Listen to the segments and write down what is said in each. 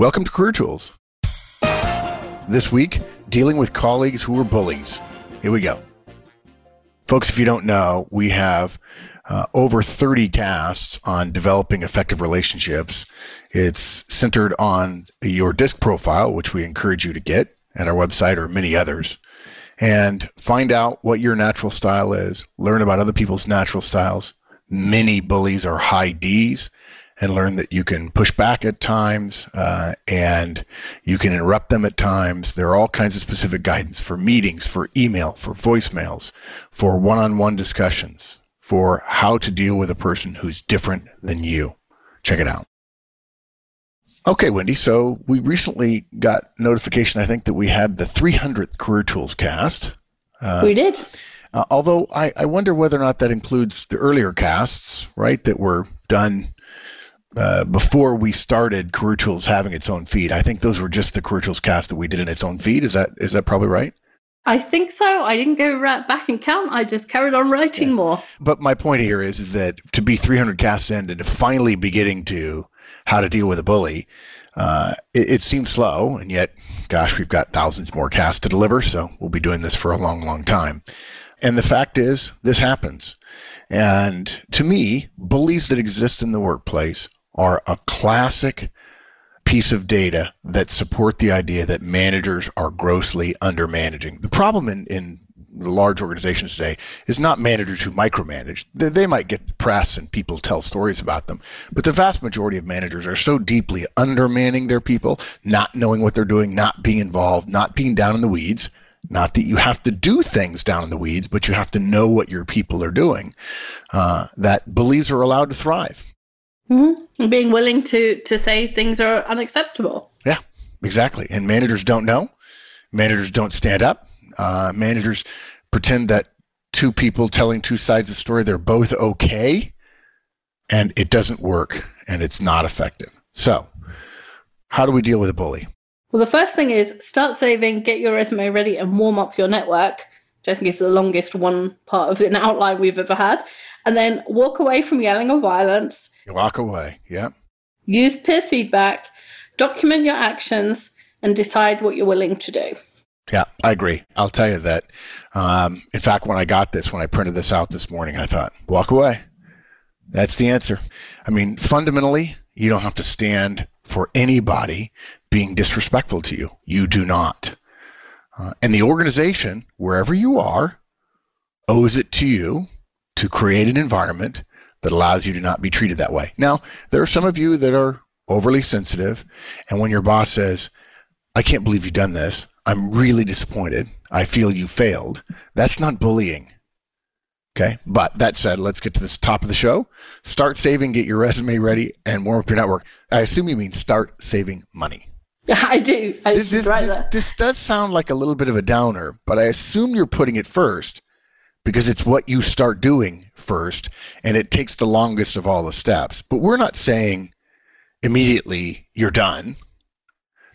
Welcome to Career Tools. This week, dealing with colleagues who are bullies. Here we go. Folks, if you don't know, we have uh, over 30 casts on developing effective relationships. It's centered on your DISC profile, which we encourage you to get at our website or many others, and find out what your natural style is, learn about other people's natural styles. Many bullies are high Ds and learn that you can push back at times uh, and you can interrupt them at times. There are all kinds of specific guidance for meetings, for email, for voicemails, for one on one discussions, for how to deal with a person who's different than you. Check it out. Okay, Wendy. So we recently got notification, I think, that we had the 300th Career Tools cast. Uh, we did. Uh, although I, I wonder whether or not that includes the earlier casts, right, that were done uh, before we started Career Tools having its own feed. I think those were just the Career Tools cast that we did in its own feed. Is that is that probably right? I think so. I didn't go right back and count. I just carried on writing yeah. more. But my point here is, is that to be 300 casts in and to finally be getting to how to deal with a bully, uh, it, it, seems slow. And yet, gosh, we've got thousands more casts to deliver. So we'll be doing this for a long, long time. And the fact is, this happens. And to me, bullies that exist in the workplace are a classic piece of data that support the idea that managers are grossly undermanaging. The problem in, in large organizations today is not managers who micromanage. They, they, might get the press and people tell stories about them, but the vast majority of managers are so deeply undermanning their people, not knowing what they're doing, not being involved, not being down in the weeds. Not that you have to do things down in the weeds, but you have to know what your people are doing. Uh, that bullies are allowed to thrive. Mm-hmm. Being willing to to say things are unacceptable. Yeah, exactly. And managers don't know. Managers don't stand up. Uh, managers pretend that two people telling two sides of the story they're both okay, and it doesn't work, and it's not effective. So, how do we deal with a bully? Well, the first thing is start saving, get your resume ready, and warm up your network. Which I think is the longest one part of an outline we've ever had. And then walk away from yelling or violence Walk away. Yeah. Use peer feedback, document your actions, and decide what you're willing to do. Yeah, I agree. I'll tell you that. Um, in fact, when I got this, when I printed this out this morning, I thought, walk away. That's the answer. I mean, fundamentally, you don't have to stand for anybody being disrespectful to you. You do not. Uh, and the organization, wherever you are, owes it to you to create an environment that allows you to not be treated that way. Now, there are some of you that are overly sensitive, and when your boss says, I can't believe you've done this, I'm really disappointed, I feel you failed, that's not bullying. Okay. But that said, let's get to this top of the show. Start saving, get your resume ready, and warm up your network. I assume you mean start saving money. I do. I this, this, this, this, does sound like a little bit of a downer, but I assume you're putting it first because it's what you start doing first and it takes the longest of all the steps. But we're not saying immediately you're done.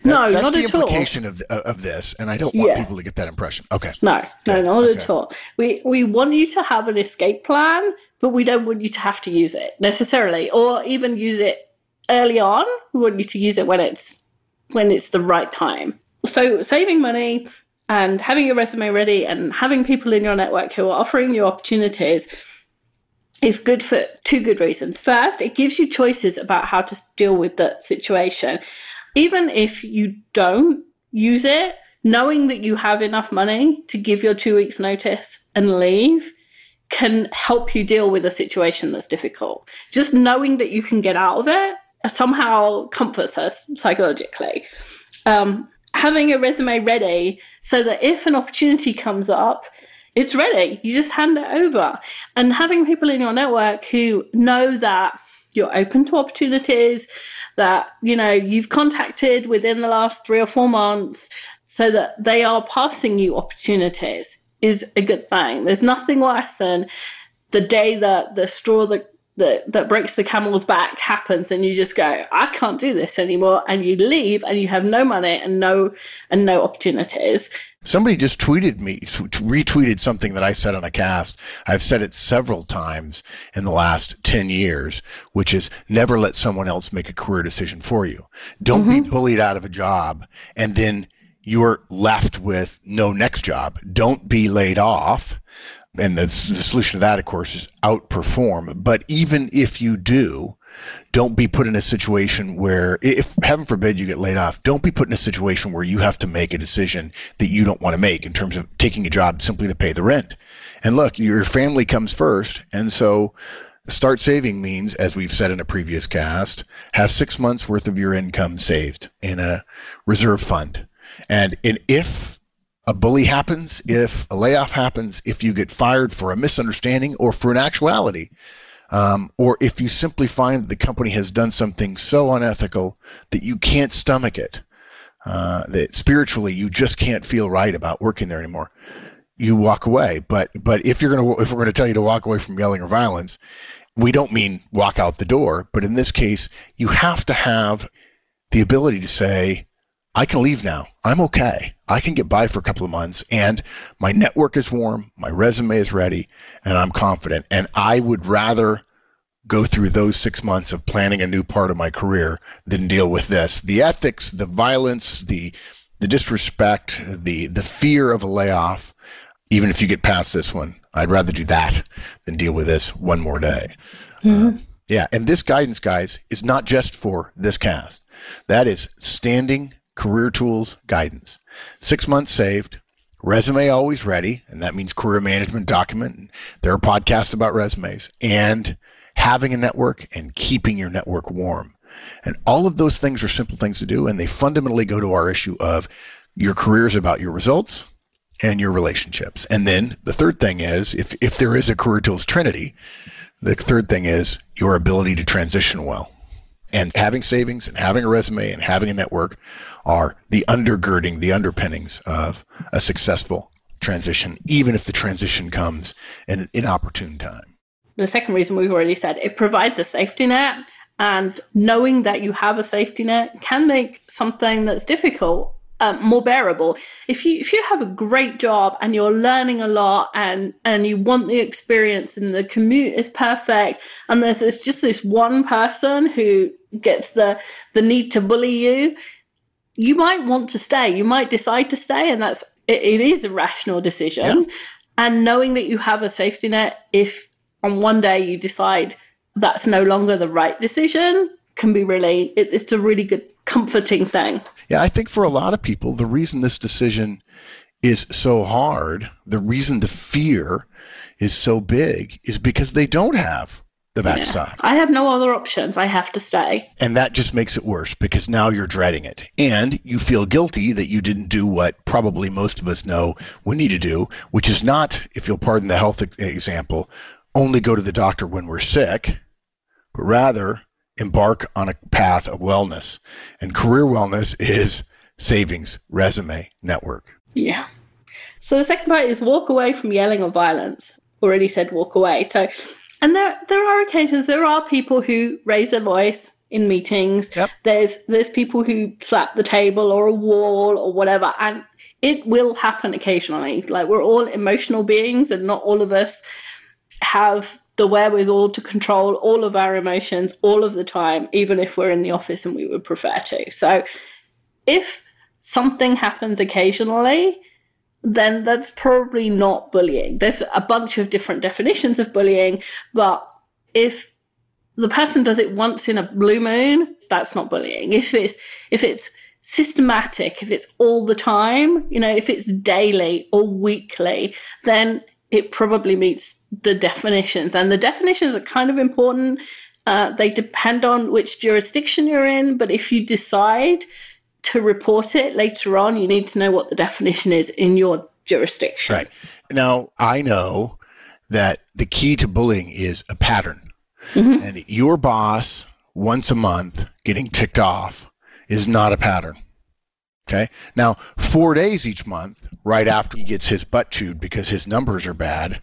That, no, that's not the at implication all. Of, of this, and I don't want yeah. people to get that impression. Okay. No, no, not okay. at all. We we want you to have an escape plan, but we don't want you to have to use it necessarily, or even use it early on. We want you to use it when it's when it's the right time. So saving money, and having your resume ready and having people in your network who are offering you opportunities is good for two good reasons. First, it gives you choices about how to deal with the situation. Even if you don't use it, knowing that you have enough money to give your two weeks' notice and leave can help you deal with a situation that's difficult. Just knowing that you can get out of it somehow comforts us psychologically. Um, having a resume ready so that if an opportunity comes up, it's ready. You just hand it over. And having people in your network who know that you're open to opportunities, that, you know, you've contacted within the last three or four months so that they are passing you opportunities is a good thing. There's nothing worse than the day that the straw that that that breaks the camel's back happens and you just go i can't do this anymore and you leave and you have no money and no and no opportunities. Somebody just tweeted me retweeted something that i said on a cast. I've said it several times in the last 10 years which is never let someone else make a career decision for you. Don't mm-hmm. be bullied out of a job and then you're left with no next job. Don't be laid off and the, the solution to that, of course, is outperform. But even if you do, don't be put in a situation where, if heaven forbid you get laid off, don't be put in a situation where you have to make a decision that you don't want to make in terms of taking a job simply to pay the rent. And look, your family comes first. And so start saving means, as we've said in a previous cast, have six months worth of your income saved in a reserve fund. And in, if a bully happens, if a layoff happens, if you get fired for a misunderstanding or for an actuality, um, or if you simply find that the company has done something so unethical that you can't stomach it, uh, that spiritually you just can't feel right about working there anymore, you walk away. But but if you're gonna if we're gonna tell you to walk away from yelling or violence, we don't mean walk out the door. But in this case, you have to have the ability to say, I can leave now. I'm okay. I can get by for a couple of months and my network is warm, my resume is ready, and I'm confident. And I would rather go through those six months of planning a new part of my career than deal with this. The ethics, the violence, the the disrespect, the the fear of a layoff, even if you get past this one, I'd rather do that than deal with this one more day. Mm-hmm. Uh, yeah, and this guidance, guys, is not just for this cast. That is standing career tools guidance. Six months saved, resume always ready, and that means career management document. There are podcasts about resumes and having a network and keeping your network warm. And all of those things are simple things to do, and they fundamentally go to our issue of your career is about your results and your relationships. And then the third thing is if, if there is a career tools trinity, the third thing is your ability to transition well. And having savings and having a resume and having a network are the undergirding, the underpinnings of a successful transition, even if the transition comes in an inopportune time. The second reason we've already said it provides a safety net, and knowing that you have a safety net can make something that's difficult um, more bearable. If you if you have a great job and you're learning a lot and and you want the experience and the commute is perfect and there's, there's just this one person who gets the the need to bully you, you might want to stay. You might decide to stay, and that's it, it is a rational decision. Yeah. And knowing that you have a safety net, if on one day you decide that's no longer the right decision, can be really it, it's a really good comforting thing. Yeah, I think for a lot of people, the reason this decision is so hard, the reason the fear is so big, is because they don't have the backstop. Yeah. I have no other options. I have to stay. And that just makes it worse because now you're dreading it. And you feel guilty that you didn't do what probably most of us know we need to do, which is not, if you'll pardon the health example, only go to the doctor when we're sick, but rather embark on a path of wellness. And career wellness is savings, resume, network. Yeah. So the second part is walk away from yelling or violence. Already said walk away. So, and there there are occasions there are people who raise their voice in meetings. Yep. There's there's people who slap the table or a wall or whatever, and it will happen occasionally. Like we're all emotional beings, and not all of us have the wherewithal to control all of our emotions all of the time, even if we're in the office and we would prefer to. So if something happens occasionally, then that's probably not bullying. There's a bunch of different definitions of bullying, but if the person does it once in a blue moon, that's not bullying. If it's if it's systematic, if it's all the time, you know, if it's daily or weekly, then it probably meets the definitions. And the definitions are kind of important. Uh, they depend on which jurisdiction you're in, but if you decide to report it later on, you need to know what the definition is in your jurisdiction. Right. Now, I know that the key to bullying is a pattern. Mm-hmm. And your boss once a month getting ticked off is not a pattern. Okay. Now, four days each month, right after he gets his butt chewed because his numbers are bad,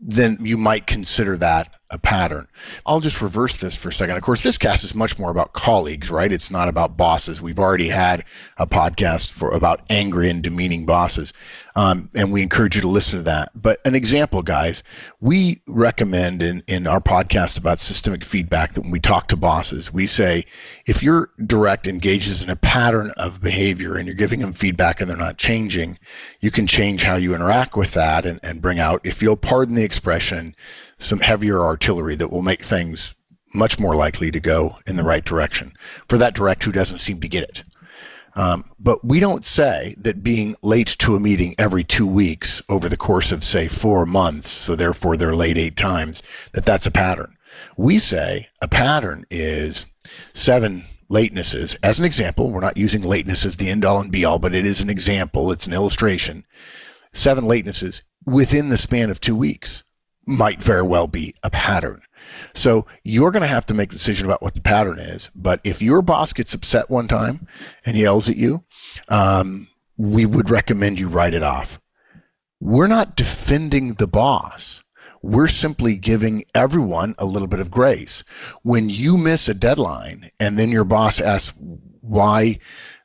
then you might consider that a pattern. I'll just reverse this for a second. Of course, this cast is much more about colleagues, right? It's not about bosses. We've already had a podcast for about angry and demeaning bosses. Um, and we encourage you to listen to that. But an example, guys, we recommend in, in our podcast about systemic feedback that when we talk to bosses, we say if your direct engages in a pattern of behavior and you're giving them feedback and they're not changing, you can change how you interact with that and, and bring out, if you'll pardon the expression, some heavier artillery that will make things much more likely to go in the right direction for that direct who doesn't seem to get it. Um, but we don't say that being late to a meeting every two weeks over the course of, say, four months, so therefore they're late eight times, that that's a pattern. We say a pattern is seven latenesses. As an example, we're not using lateness as the end all and be all, but it is an example, it's an illustration. Seven latenesses within the span of two weeks might very well be a pattern. So you're going to have to make a decision about what the pattern is. But if your boss gets upset one time and yells at you, um, we would recommend you write it off. We're not defending the boss. We're simply giving everyone a little bit of grace. When you miss a deadline and then your boss asks why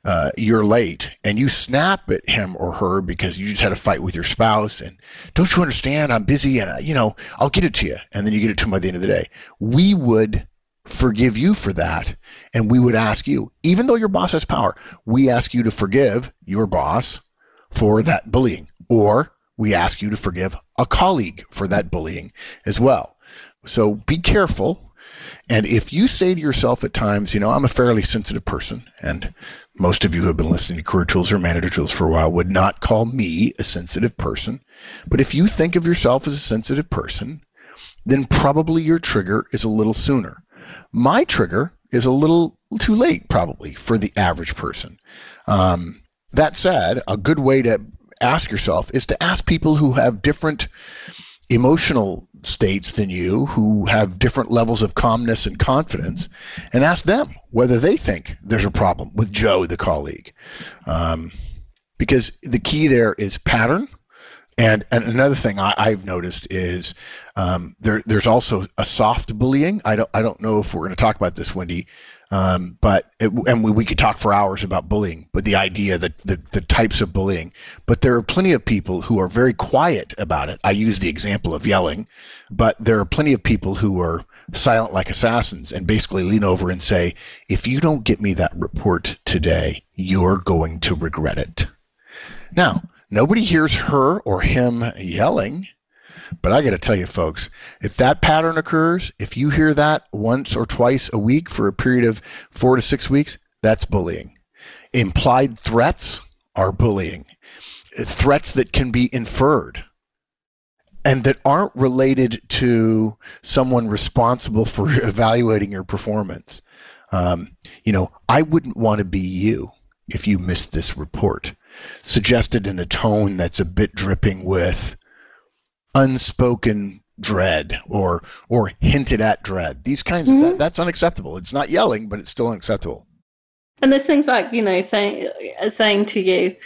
uh, you're late and you snap at him or her because you just had a fight with your spouse and don't you understand? I'm busy and uh, you know i'll get it to you and then you get it to him by the end of the day. We would forgive you for that and we would ask you even though your boss has power we ask you to forgive your boss for that bullying or we ask you to forgive a colleague for that bullying as well. So be careful and if you say to yourself at times, you know, I'm a fairly sensitive person, and most of you who have been listening to Career Tools or Manager Tools for a while would not call me a sensitive person. But if you think of yourself as a sensitive person, then probably your trigger is a little sooner. My trigger is a little too late, probably, for the average person. Um, that said, a good way to ask yourself is to ask people who have different emotional states than you who have different levels of calmness and confidence and ask them whether they think there's a problem with Joe, the colleague. Um, because the key there is pattern. And, and another thing I, have noticed is um, there, there's also a soft bullying. I don't I don't know if we're going to talk about this, Wendy, um, but it, and we, we could talk for hours about bullying, but the idea that the, the types of bullying, but there are plenty of people who are very quiet about it. I use the example of yelling, but there are plenty of people who are silent like assassins and basically lean over and say, if you don't get me that report today, you're going to regret it. Now, nobody hears her or him yelling. But I got to tell you, folks, if that pattern occurs, if you hear that once or twice a week for a period of four to six weeks, that's bullying. Implied threats are bullying. Threats that can be inferred and that aren't related to someone responsible for evaluating your performance. Um, you know, I wouldn't want to be you if you missed this report. Suggested in a tone that's a bit dripping with, unspoken dread or or hinted at dread. These kinds mm-hmm. of that, that's unacceptable. It's not yelling, but it's still unacceptable. And there's things like you know saying saying to you,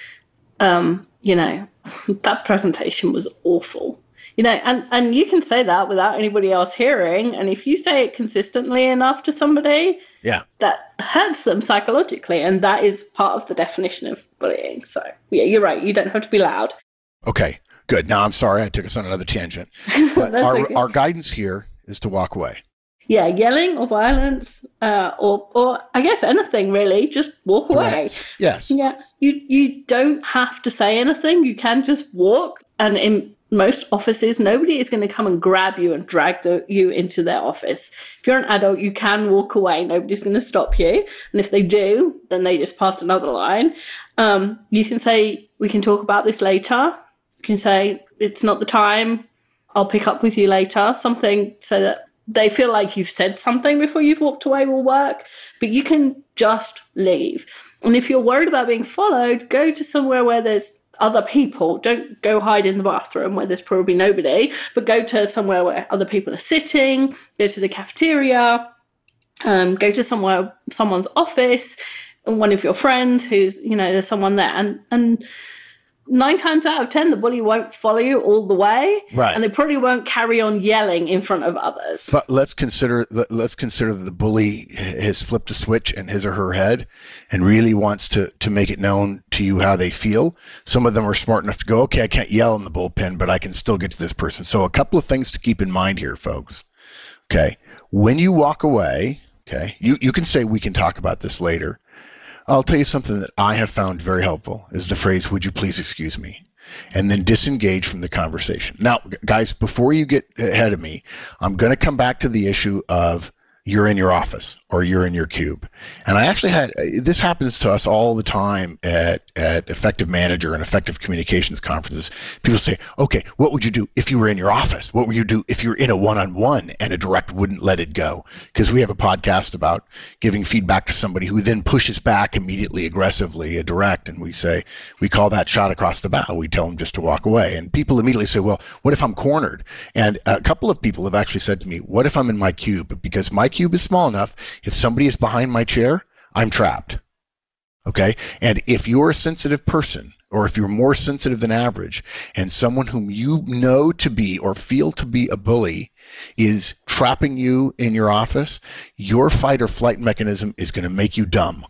um, you know, that presentation was awful. You know, and and you can say that without anybody else hearing. And if you say it consistently enough to somebody, yeah, that hurts them psychologically, and that is part of the definition of bullying. So yeah, you're right. You don't have to be loud. Okay, Good. Now I'm sorry I took us on another tangent. But our, okay. our guidance here is to walk away. Yeah, yelling or violence, uh, or or I guess anything really, just walk away. Yes. Yeah. You you don't have to say anything. You can just walk. And in most offices, nobody is going to come and grab you and drag the, you into their office. If you're an adult, you can walk away. Nobody's going to stop you. And if they do, then they just pass another line. Um, you can say, we can talk about this later can say it's not the time. I'll pick up with you later. Something so that they feel like you've said something before you've walked away will work, but you can just leave. And if you're worried about being followed, go to somewhere where there's other people. Don't go hide in the bathroom where there's probably nobody, but go to somewhere where other people are sitting, go to the cafeteria, um, go to somewhere someone's office, and one of your friends who's, you know, there's someone there and and nine times out of ten, the bully won't follow you all the way, right? And they probably won't carry on yelling in front of others. But let's consider let's consider that the bully has flipped a switch in his or her head, and really wants to to make it known to you how they feel. Some of them are smart enough to go, okay, I can't yell in the bullpen, but I can still get to this person. So a couple of things to keep in mind here, folks. Okay, when you walk away, okay, you you can say we can talk about this later I'll tell you something that I have found very helpful is the phrase, would you please excuse me? And then disengage from the conversation. Now, guys, before you get ahead of me, I'm going to come back to the issue of you're in your office or you're in your cube. And I actually had this happens to us all the time at, at effective manager and effective communications conferences. People say, okay, what would you do if you were in your office? What would you do if you're in a one on one and a direct wouldn't let it go? Because we have a podcast about giving feedback to somebody who then pushes back immediately, aggressively, a direct. And we say, we call that shot across the bow. We tell them just to walk away. And people immediately say, well, what if I'm cornered? And a couple of people have actually said to me, what if I'm in my cube? Because my cube is small enough. If somebody is behind my chair, I'm trapped. Okay. And if you're a sensitive person, or if you're more sensitive than average, and someone whom you know to be or feel to be a bully is trapping you in your office, your fight or flight mechanism is going to make you dumb.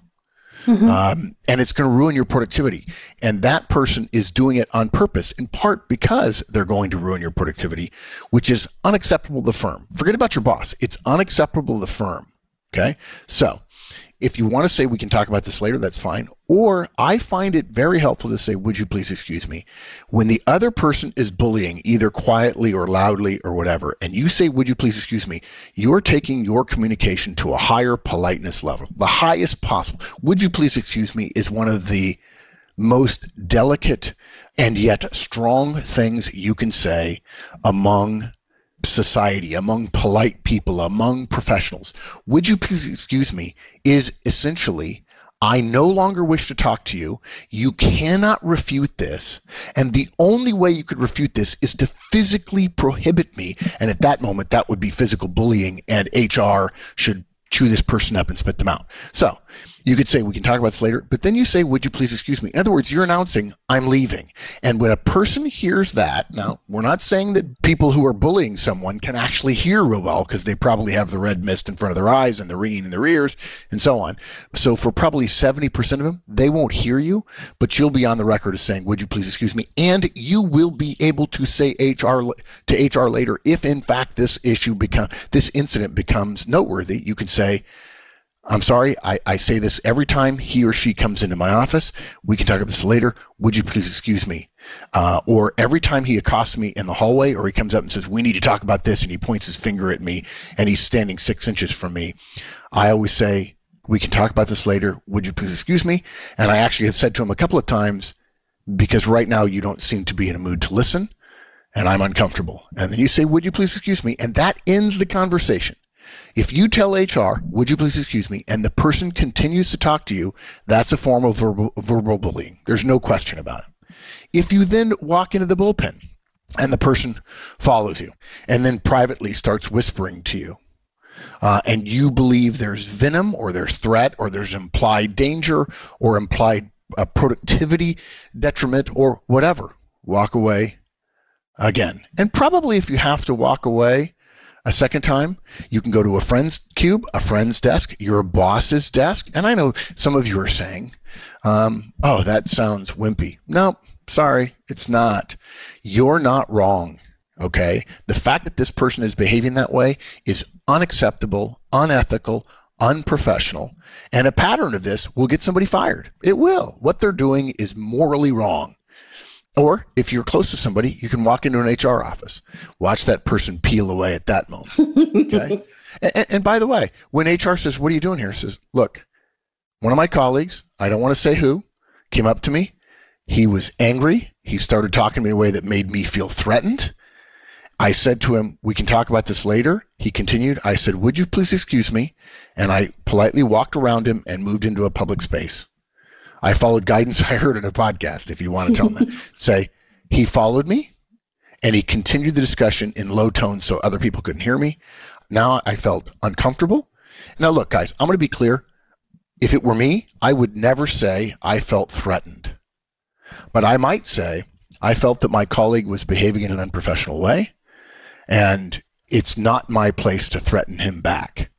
Mm-hmm. Um, and it's going to ruin your productivity. And that person is doing it on purpose, in part because they're going to ruin your productivity, which is unacceptable to the firm. Forget about your boss. It's unacceptable to the firm. Okay. So if you want to say we can talk about this later, that's fine. Or I find it very helpful to say, would you please excuse me? When the other person is bullying, either quietly or loudly or whatever, and you say, would you please excuse me? You're taking your communication to a higher politeness level, the highest possible. Would you please excuse me is one of the most delicate and yet strong things you can say among society, among polite people, among professionals, would you please excuse me, is essentially, I no longer wish to talk to you. You cannot refute this. And the only way you could refute this is to physically prohibit me. And at that moment, that would be physical bullying, and HR should chew this person up and spit them out. So you could say, we can talk about this later, but then you say, would you please excuse me? In other words, you're announcing, I'm leaving. And when a person hears that, now, we're not saying that people who are bullying someone can actually hear real well because they probably have the red mist in front of their eyes and the ringing in their ears and so on. So for probably 70% of them, they won't hear you, but you'll be on the record as saying, would you please excuse me? And you will be able to say HR to HR later if in fact this issue become, this incident becomes noteworthy. You can say, I'm sorry, I, I say this every time he or she comes into my office. We can talk about this later. Would you please excuse me? Uh, or every time he accosts me in the hallway or he comes up and says, We need to talk about this, and he points his finger at me and he's standing six inches from me, I always say, We can talk about this later. Would you please excuse me? And I actually have said to him a couple of times, Because right now you don't seem to be in a mood to listen and I'm uncomfortable. And then you say, Would you please excuse me? And that ends the conversation. If you tell HR, would you please excuse me, and the person continues to talk to you, that's a form of verbal, verbal bullying. There's no question about it. If you then walk into the bullpen and the person follows you and then privately starts whispering to you, uh, and you believe there's venom or there's threat or there's implied danger or implied uh, productivity detriment or whatever, walk away again. And probably if you have to walk away, a second time, you can go to a friend's cube, a friend's desk, your boss's desk. And I know some of you are saying, um, oh, that sounds wimpy. No, sorry, it's not. You're not wrong. Okay. The fact that this person is behaving that way is unacceptable, unethical, unprofessional. And a pattern of this will get somebody fired. It will. What they're doing is morally wrong. Or if you're close to somebody, you can walk into an HR office, watch that person peel away at that moment. Okay. and, and, by the way, when HR says, What are you doing here? says, Look, one of my colleagues, I don't want to say who, came up to me. He was angry. He started talking to me in a way that made me feel threatened. I said to him, We can talk about this later. He continued. I said, Would you please excuse me? And I politely walked around him and moved into a public space. I followed guidance I heard in a podcast, if you want to tell them that. Say, he followed me and he continued the discussion in low tones so other people couldn't hear me. Now I felt uncomfortable. Now, look, guys, I'm going to be clear. If it were me, I would never say I felt threatened. But I might say, I felt that my colleague was behaving in an unprofessional way, and it's not my place to threaten him back.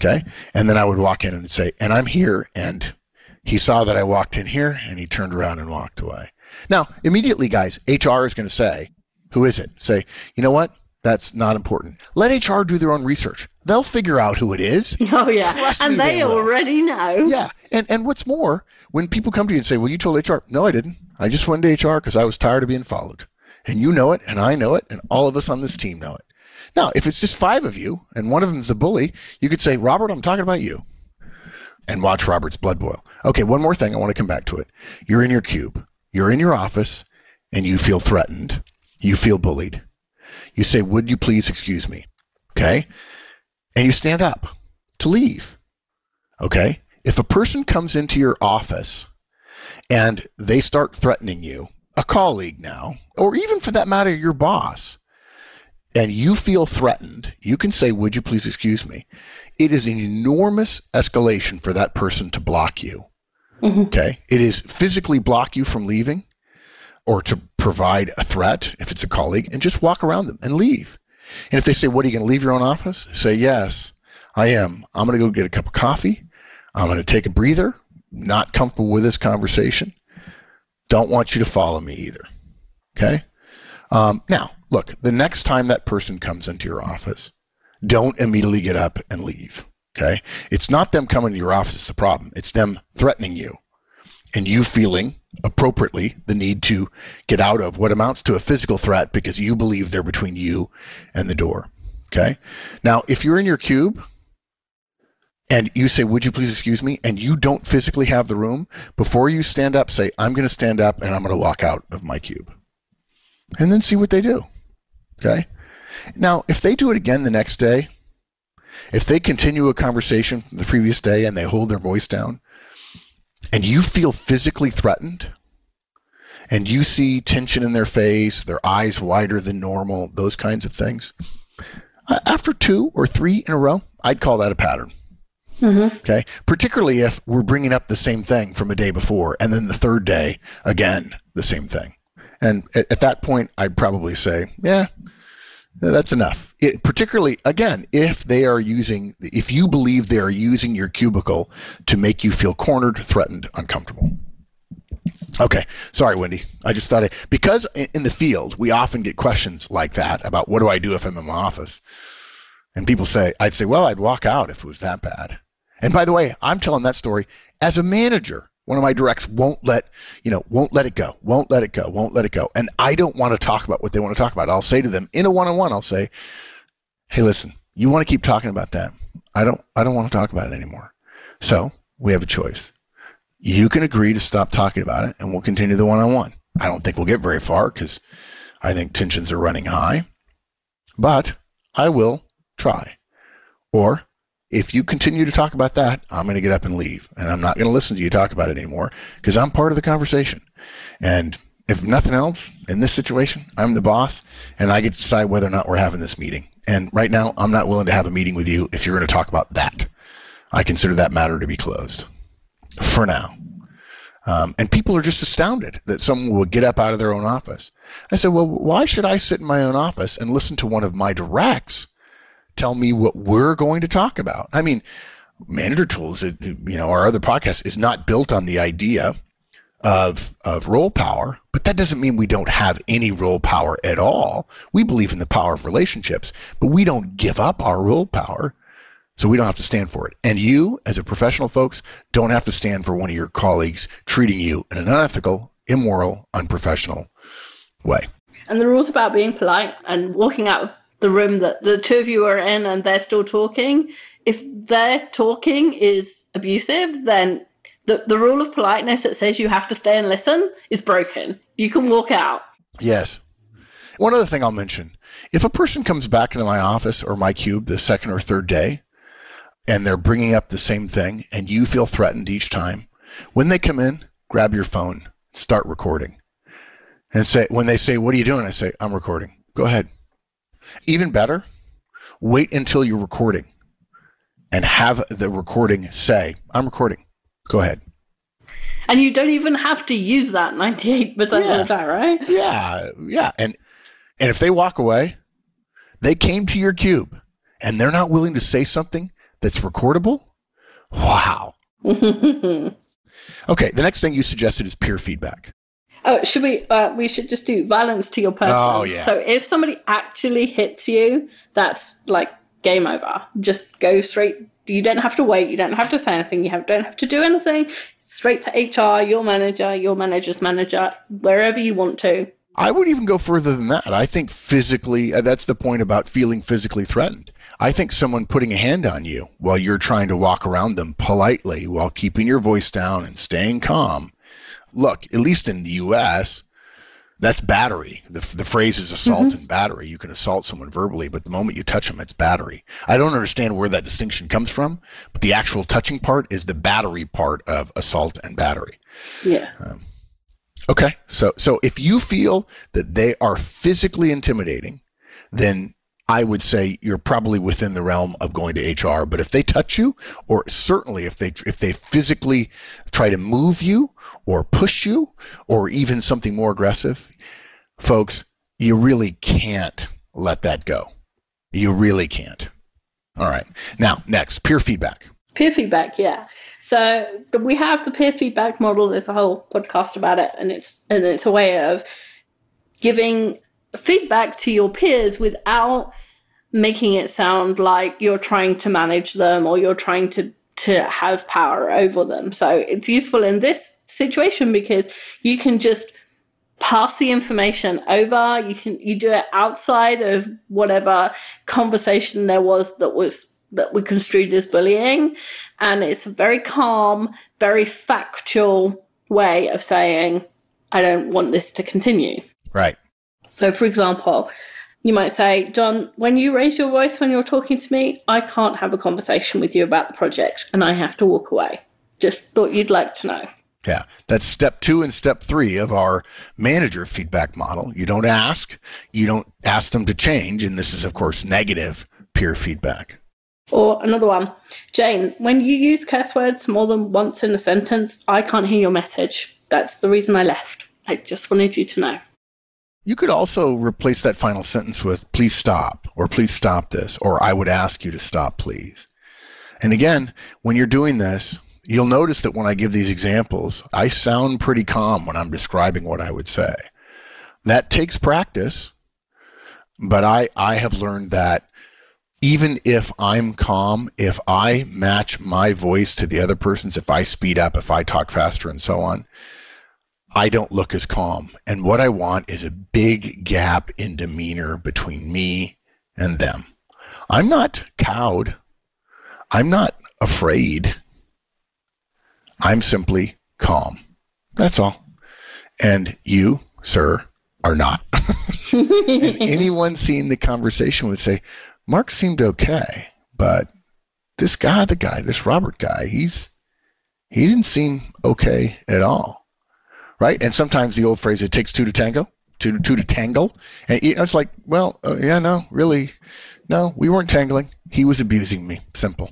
Okay. And then I would walk in and say, and I'm here. And he saw that I walked in here and he turned around and walked away. Now, immediately, guys, HR is going to say, who is it? Say, you know what? That's not important. Let HR do their own research. They'll figure out who it is. Oh yeah, Trust and they, they already know. Yeah, and and what's more, when people come to you and say, "Well, you told HR," no, I didn't. I just went to HR because I was tired of being followed, and you know it, and I know it, and all of us on this team know it. Now, if it's just five of you and one of them's a bully, you could say, "Robert, I'm talking about you," and watch Robert's blood boil. Okay, one more thing. I want to come back to it. You're in your cube. You're in your office, and you feel threatened. You feel bullied you say, Would you please excuse me? Okay. And you stand up to leave. Okay. If a person comes into your office and they start threatening you, a colleague now, or even for that matter, your boss, and you feel threatened, you can say, Would you please excuse me? It is an enormous escalation for that person to block you. Mm-hmm. Okay. It is physically block you from leaving or to provide a threat if it's a colleague and just walk around them and leave. And if they say, What are you going to leave your own office? Say, Yes, I am. I'm going to go get a cup of coffee. I'm going to take a breather. Not comfortable with this conversation. Don't want you to follow me either. Okay. Um, now, look, the next time that person comes into your office, don't immediately get up and leave. Okay. It's not them coming to your office, the problem. It's them threatening you and you feeling appropriately the need to get out of what amounts to a physical threat because you believe they're between you and the door. Okay. Now, if you're in your cube and you say, Would you please excuse me? and you don't physically have the room, before you stand up, say, I'm going to stand up and I'm going to walk out of my cube. And then see what they do. Okay. Now, if they do it again the next day, if they continue a conversation from the previous day and they hold their voice down, and you feel physically threatened and you see tension in their face, their eyes wider than normal, those kinds of things, after two or three in a row, I'd call that a pattern. Mm-hmm. Okay. Particularly if we're bringing up the same thing from a day before and then the third day, again, the same thing. And at, at that point, I'd probably say, yeah, that's enough. It, particularly, again, if they are using, if you believe they are using your cubicle to make you feel cornered, threatened, uncomfortable. Okay, sorry, Wendy. I just thought I, because in the field we often get questions like that about what do I do if I'm in my office, and people say, I'd say, well, I'd walk out if it was that bad. And by the way, I'm telling that story as a manager one of my directs won't let you know won't let it go won't let it go won't let it go. And i don't want to talk about what they want to talk about. I'll say to them in a one-on-one i'll say hey listen you want to keep talking about that. I don't i don't want to talk about it anymore. So we have a choice. You can agree to stop talking about it and we'll continue the one-on-one. I don't think we'll get very far because i think tensions are running high but i will try. Or if you continue to talk about that, I'm going to get up and leave. And I'm not going to listen to you talk about it anymore because I'm part of the conversation. And if nothing else, in this situation, I'm the boss and I get to decide whether or not we're having this meeting. And right now, I'm not willing to have a meeting with you if you're going to talk about that. I consider that matter to be closed for now. Um, and people are just astounded that someone will get up out of their own office. I said, well, why should I sit in my own office and listen to one of my directs tell me what we're going to talk about. I mean, Manager Tools, you know, our other podcast is not built on the idea of of role power, but that doesn't mean we don't have any role power at all. We believe in the power of relationships, but we don't give up our role power. So we don't have to stand for it. And you, as a professional folks, don't have to stand for one of your colleagues treating you in an unethical, immoral, unprofessional way. And the rules about being polite and walking out of the room that the two of you are in and they're still talking, if their talking is abusive, then the, the rule of politeness that says you have to stay and listen is broken. You can walk out. Yes. One other thing I'll mention if a person comes back into my office or my cube the second or third day and they're bringing up the same thing and you feel threatened each time, when they come in, grab your phone, start recording. And say, when they say, What are you doing? I say, I'm recording. Go ahead. Even better, wait until you're recording and have the recording say, I'm recording. Go ahead. And you don't even have to use that 98% yeah. of the time, right? Yeah. Yeah. And and if they walk away, they came to your cube and they're not willing to say something that's recordable. Wow. okay, the next thing you suggested is peer feedback. Oh, should we? Uh, we should just do violence to your person. Oh, yeah. So if somebody actually hits you, that's like game over. Just go straight. You don't have to wait. You don't have to say anything. You have, don't have to do anything. Straight to HR, your manager, your manager's manager, wherever you want to. I would even go further than that. I think physically, uh, that's the point about feeling physically threatened. I think someone putting a hand on you while you're trying to walk around them politely while keeping your voice down and staying calm. Look, at least in the US, that's battery. The, the phrase is assault mm-hmm. and battery. You can assault someone verbally, but the moment you touch them, it's battery. I don't understand where that distinction comes from, but the actual touching part is the battery part of assault and battery. Yeah. Um, okay. So, so if you feel that they are physically intimidating, then I would say you're probably within the realm of going to HR. But if they touch you, or certainly if they if they physically try to move you or push you, or even something more aggressive, folks, you really can't let that go. You really can't. All right. Now, next, peer feedback. Peer feedback, yeah. So we have the peer feedback model. There's a whole podcast about it, and it's and it's a way of giving feedback to your peers without making it sound like you're trying to manage them or you're trying to to have power over them. So it's useful in this situation because you can just pass the information over. You can you do it outside of whatever conversation there was that was that we construed as bullying. And it's a very calm, very factual way of saying, I don't want this to continue. Right. So, for example, you might say, John, when you raise your voice when you're talking to me, I can't have a conversation with you about the project and I have to walk away. Just thought you'd like to know. Yeah, that's step two and step three of our manager feedback model. You don't ask, you don't ask them to change. And this is, of course, negative peer feedback. Or another one Jane, when you use curse words more than once in a sentence, I can't hear your message. That's the reason I left. I just wanted you to know. You could also replace that final sentence with, please stop, or please stop this, or I would ask you to stop, please. And again, when you're doing this, you'll notice that when I give these examples, I sound pretty calm when I'm describing what I would say. That takes practice, but I, I have learned that even if I'm calm, if I match my voice to the other person's, if I speed up, if I talk faster, and so on, I don't look as calm. And what I want is a big gap in demeanor between me and them. I'm not cowed. I'm not afraid. I'm simply calm. That's all. And you, sir, are not. and anyone seeing the conversation would say, Mark seemed okay, but this guy, the guy, this Robert guy, he's he didn't seem okay at all right? And sometimes the old phrase, it takes two to tango, two, two to tangle. And it's like, well, uh, yeah, no, really, no, we weren't tangling. He was abusing me. Simple.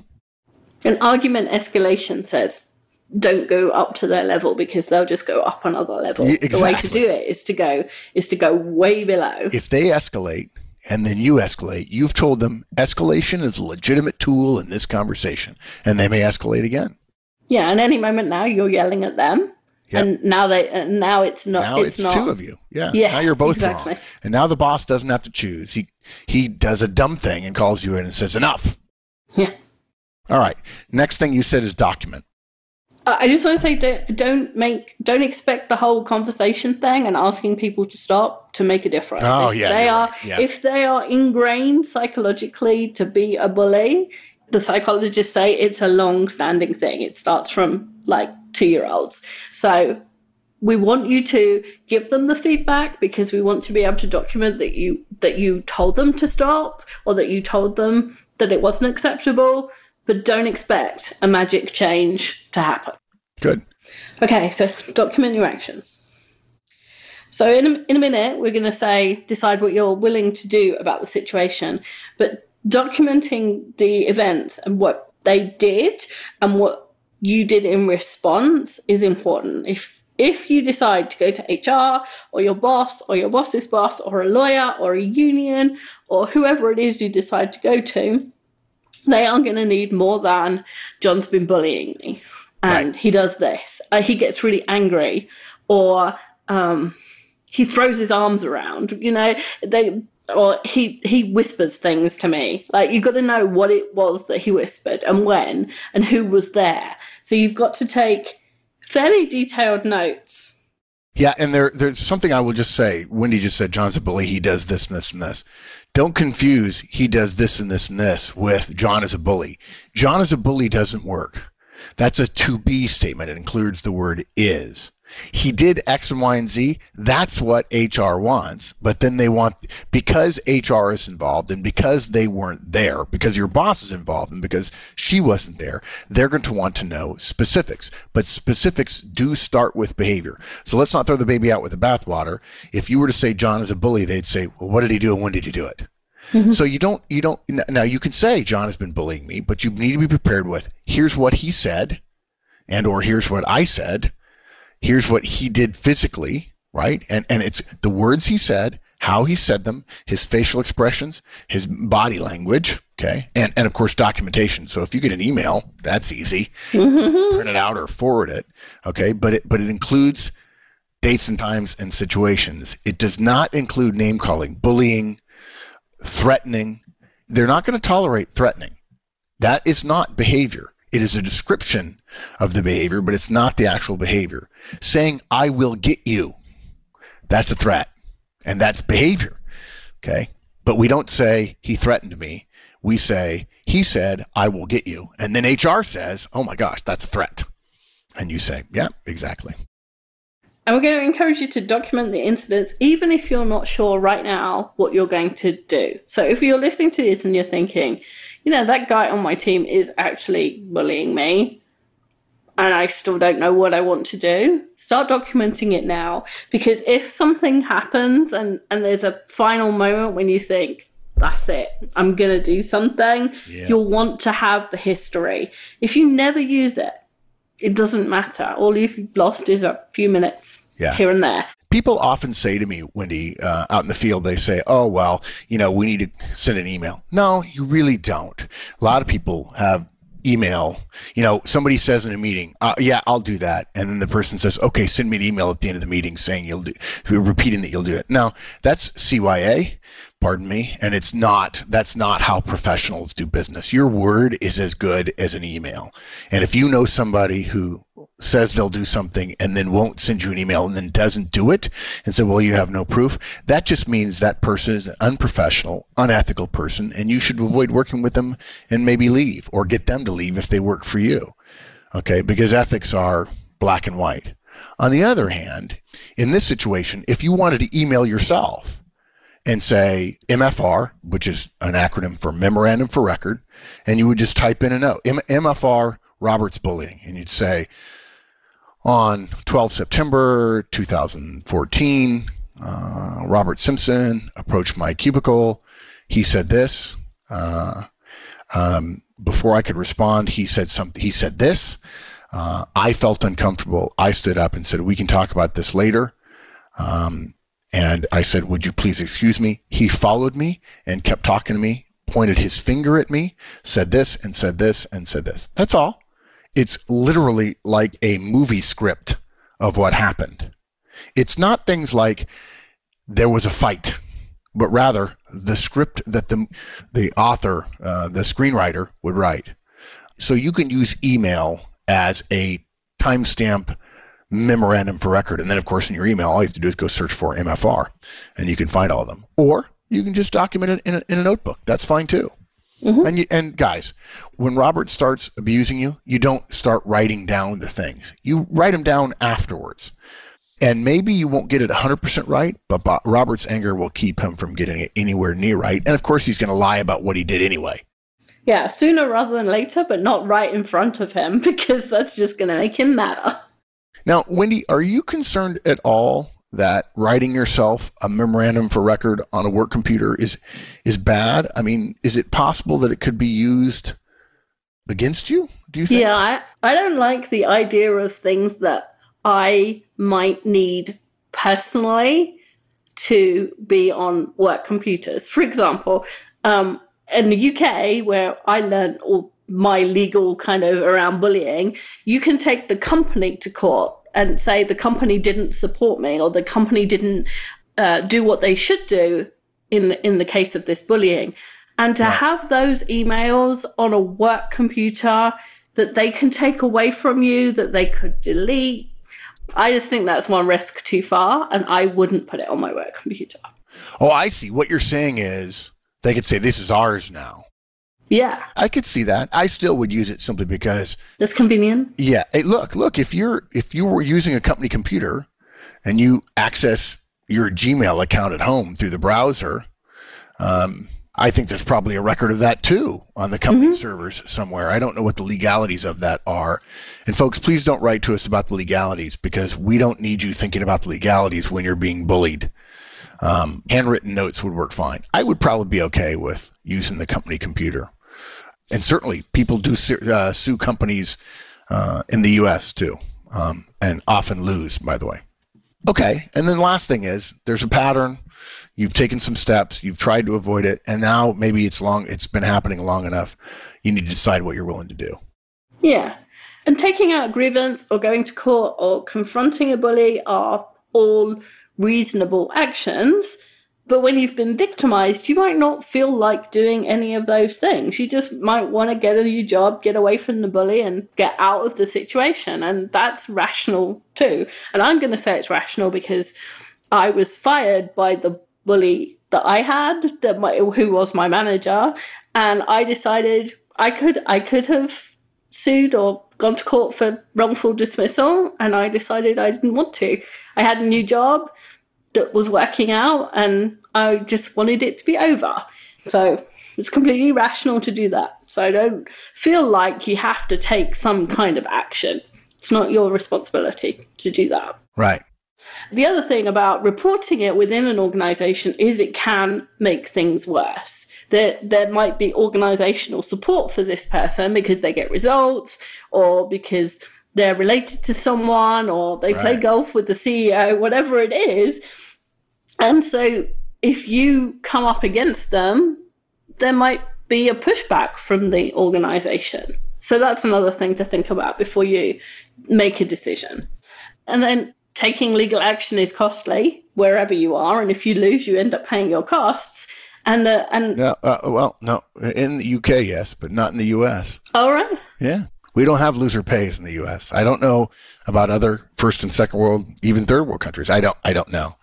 An argument escalation says, don't go up to their level because they'll just go up another level. Yeah, exactly. The way to do it is to go is to go way below. If they escalate and then you escalate, you've told them escalation is a legitimate tool in this conversation, and they may escalate again. Yeah, and any moment now you're yelling at them Yep. And now they now it's not. Now it's, it's not, two of you. Yeah. Yeah. Now you're both exactly. wrong. And now the boss doesn't have to choose. He he does a dumb thing and calls you in and says enough. Yeah. All right. Next thing you said is document. I just want to say don't don't make don't expect the whole conversation thing and asking people to stop to make a difference. Oh if yeah. They are right. yeah. if they are ingrained psychologically to be a bully, the psychologists say it's a long standing thing. It starts from like two year olds. So we want you to give them the feedback because we want to be able to document that you that you told them to stop or that you told them that it wasn't acceptable but don't expect a magic change to happen. Good. Okay so document your actions. So in a, in a minute we're going to say decide what you're willing to do about the situation but documenting the events and what they did and what you did in response is important. If if you decide to go to HR or your boss or your boss's boss or a lawyer or a union or whoever it is you decide to go to, they are going to need more than John's been bullying me and right. he does this. Uh, he gets really angry or um, he throws his arms around. You know, they or he he whispers things to me. Like you've got to know what it was that he whispered and when and who was there. So you've got to take fairly detailed notes. Yeah, and there there's something I will just say. Wendy just said John's a bully. He does this and this and this. Don't confuse he does this and this and this with John is a bully. John is a bully doesn't work. That's a to be statement. It includes the word is he did X and Y and Z. That's what HR wants. But then they want, because HR is involved and because they weren't there, because your boss is involved and because she wasn't there, they're going to want to know specifics. But specifics do start with behavior. So let's not throw the baby out with the bathwater. If you were to say John is a bully, they'd say, well, what did he do and when did he do it? Mm-hmm. So you don't, you don't, now you can say John has been bullying me, but you need to be prepared with here's what he said and or here's what I said here's what he did physically, right? And and it's the words he said, how he said them, his facial expressions, his body language, okay? And and of course documentation. So if you get an email, that's easy. Print it out or forward it, okay? But it but it includes dates and times and situations. It does not include name calling, bullying, threatening. They're not going to tolerate threatening. That is not behavior. It is a description of the behavior, but it's not the actual behavior. Saying, I will get you, that's a threat. And that's behavior. Okay. But we don't say, he threatened me. We say, he said, I will get you. And then HR says, oh my gosh, that's a threat. And you say, yeah, exactly. And we're going to encourage you to document the incidents, even if you're not sure right now what you're going to do. So if you're listening to this and you're thinking, you know, that guy on my team is actually bullying me, and I still don't know what I want to do, start documenting it now. Because if something happens and, and there's a final moment when you think, that's it, I'm going to do something, yeah. you'll want to have the history. If you never use it, it doesn't matter. All you've lost is a few minutes yeah. here and there. People often say to me, Wendy, uh, out in the field, they say, oh, well, you know, we need to send an email. No, you really don't. A lot of people have email. You know, somebody says in a meeting, uh, "Yeah, I'll do that," and then the person says, "Okay, send me an email at the end of the meeting saying you'll do, repeating that you'll do it." Now, that's CYA, pardon me, and it's not. That's not how professionals do business. Your word is as good as an email, and if you know somebody who says they'll do something and then won't send you an email and then doesn't do it and say, well, you have no proof, that just means that person is an unprofessional, unethical person and you should avoid working with them and maybe leave or get them to leave if they work for you. Okay. Because ethics are black and white. On the other hand, in this situation, if you wanted to email yourself and say MFR, which is an acronym for memorandum for record, and you would just type in a note, M- MFR Roberts bullying, and you'd say, on 12 September 2014, uh, Robert Simpson approached my cubicle. He said this. Uh, um, before I could respond, he said something. He said this. Uh, I felt uncomfortable. I stood up and said, "We can talk about this later." Um, and I said, "Would you please excuse me?" He followed me and kept talking to me, pointed his finger at me, said this and said this and said this. That's all. It's literally like a movie script of what happened. It's not things like there was a fight, but rather the script that the the author, uh, the screenwriter, would write. So you can use email as a timestamp memorandum for record, and then of course in your email, all you have to do is go search for MFR, and you can find all of them. Or you can just document it in a, in a notebook. That's fine too. Mm-hmm. And you, and guys, when Robert starts abusing you, you don't start writing down the things. You write them down afterwards. And maybe you won't get it 100% right, but Robert's anger will keep him from getting it anywhere near right. And of course, he's going to lie about what he did anyway. Yeah, sooner rather than later, but not right in front of him because that's just going to make him madder. Now, Wendy, are you concerned at all that writing yourself a memorandum for record on a work computer is is bad? I mean, is it possible that it could be used against you? Do you think? Yeah, I, I don't like the idea of things that I might need personally to be on work computers. For example, um, in the UK, where I learned all my legal kind of around bullying, you can take the company to court and say the company didn't support me or the company didn't uh, do what they should do in in the case of this bullying. And to have those emails on a work computer that they can take away from you, that they could delete, I just think that's one risk too far, and I wouldn't put it on my work computer. Oh, I see. What you're saying is they could say, This is ours now. Yeah. I could see that. I still would use it simply because That's convenient. Yeah. Hey, look, look, if you're if you were using a company computer and you access your Gmail account at home through the browser, um, I think there's probably a record of that too on the company servers somewhere. I don't know what the legalities of that are. And folks, please don't write to us about the legalities because we don't need you thinking about the legalities when you're being bullied. Um, handwritten notes would work fine. I would probably be okay with using the company computer. And certainly people do uh, sue companies uh, in the US too, um, and often lose, by the way. Okay. And then last thing is there's a pattern. You've taken some steps, you've tried to avoid it, and now maybe it's long it's been happening long enough. You need to decide what you're willing to do. Yeah. And taking out a grievance or going to court or confronting a bully are all reasonable actions. But when you've been victimized, you might not feel like doing any of those things. You just might want to get a new job, get away from the bully, and get out of the situation. And that's rational too. And I'm going to say it's rational because I was fired by the bully that I had, that my, who was my manager, and I decided I could I could have sued or gone to court for wrongful dismissal, and I decided I didn't want to. I had a new job that was working out, and I just wanted it to be over. So it's completely rational to do that. So I don't feel like you have to take some kind of action. It's not your responsibility to do that. Right. The other thing about reporting it within an organization is it can make things worse. There, there might be organizational support for this person because they get results or because they're related to someone or they play golf with the CEO, whatever it is. And so if you come up against them, there might be a pushback from the organization. So that's another thing to think about before you make a decision. And then taking legal action is costly wherever you are, and if you lose, you end up paying your costs. And the and No, uh, well, no. In the UK, yes, but not in the US. all right, Yeah. We don't have loser pays in the US. I don't know about other first and second world, even third world countries. I don't I don't know.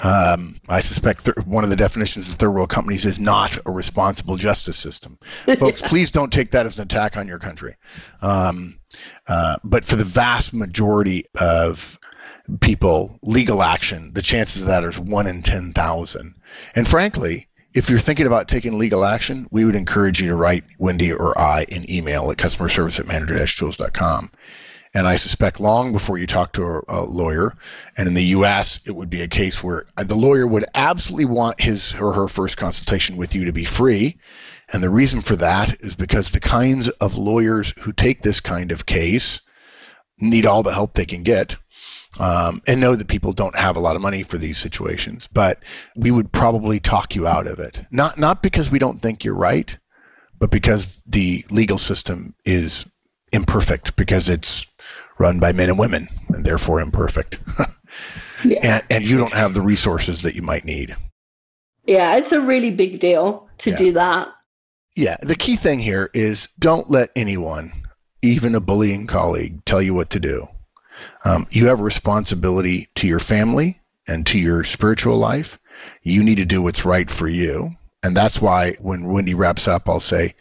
Um, I suspect th- one of the definitions of third world companies is not a responsible justice system. Folks, please don't take that as an attack on your country. Um, uh, but for the vast majority of people, legal action, the chances of that is one in 10,000. And frankly, if you're thinking about taking legal action, we would encourage you to write Wendy or I an email at customer service at manager-tools.com. And I suspect long before you talk to a, a lawyer, and in the U.S., it would be a case where the lawyer would absolutely want his or her first consultation with you to be free. And the reason for that is because the kinds of lawyers who take this kind of case need all the help they can get um, and know that people don't have a lot of money for these situations. But we would probably talk you out of it. Not not because we don't think you're right, but because the legal system is imperfect because it's run by men and women and therefore imperfect. yeah, and, and you don't have the resources that you might need. yeah, it's a really big deal to Yeah. do that. Yeah, the key thing here is don't let anyone, even a bullying colleague, tell you what to do. Um, you have a responsibility to your family and to your spiritual life. You need to do what's right for you. And that's why when Wendy wraps up, I'll say,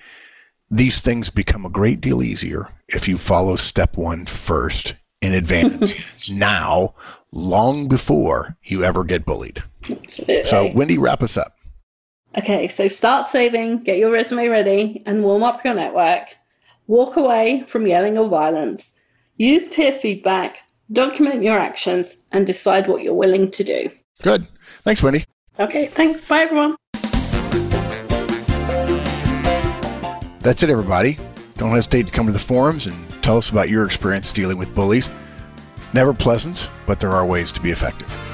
these things become a great deal easier if you follow step one first in advance now, long before you ever get bullied. Absolutely. So, Wendy, wrap us up. Okay, so start saving, get your resume ready, and warm up your network. Walk away from yelling or violence. Use peer feedback, document your actions, and decide what you're willing to do. Good. Thanks, Wendy. Okay, thanks. Bye, everyone. That's it, everybody. Don't hesitate to come to the forums and tell us about your experience dealing with bullies. Never pleasant, but there are ways to be effective.